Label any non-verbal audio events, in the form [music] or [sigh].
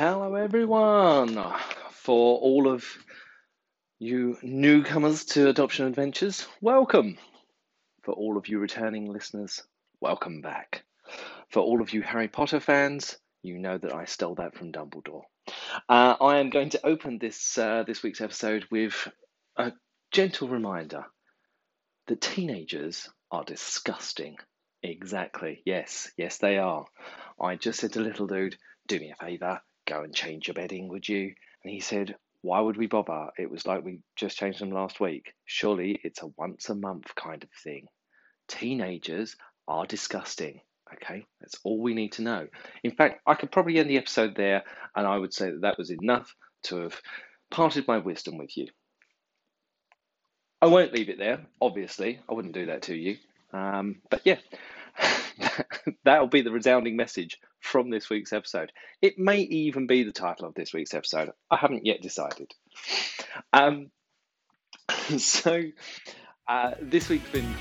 everyone. For all of you newcomers to Adoption Adventures, welcome. For all of you returning listeners, welcome back. For all of you Harry Potter fans, you know that I stole that from Dumbledore. Uh, I am going to open this uh, this week's episode with a gentle reminder that teenagers are disgusting. Exactly. Yes, yes, they are. I just said to little dude, do me a favour, go and change your bedding, would you? And he said, why would we bother? It was like we just changed them last week. Surely it's a once a month kind of thing. Teenagers are disgusting. Okay, that's all we need to know. In fact, I could probably end the episode there, and I would say that that was enough to have parted my wisdom with you. I won't leave it there, obviously. I wouldn't do that to you. Um, but yeah, [laughs] that'll be the resounding message from this week's episode. It may even be the title of this week's episode. I haven't yet decided. Um, [laughs] so, uh, this week's been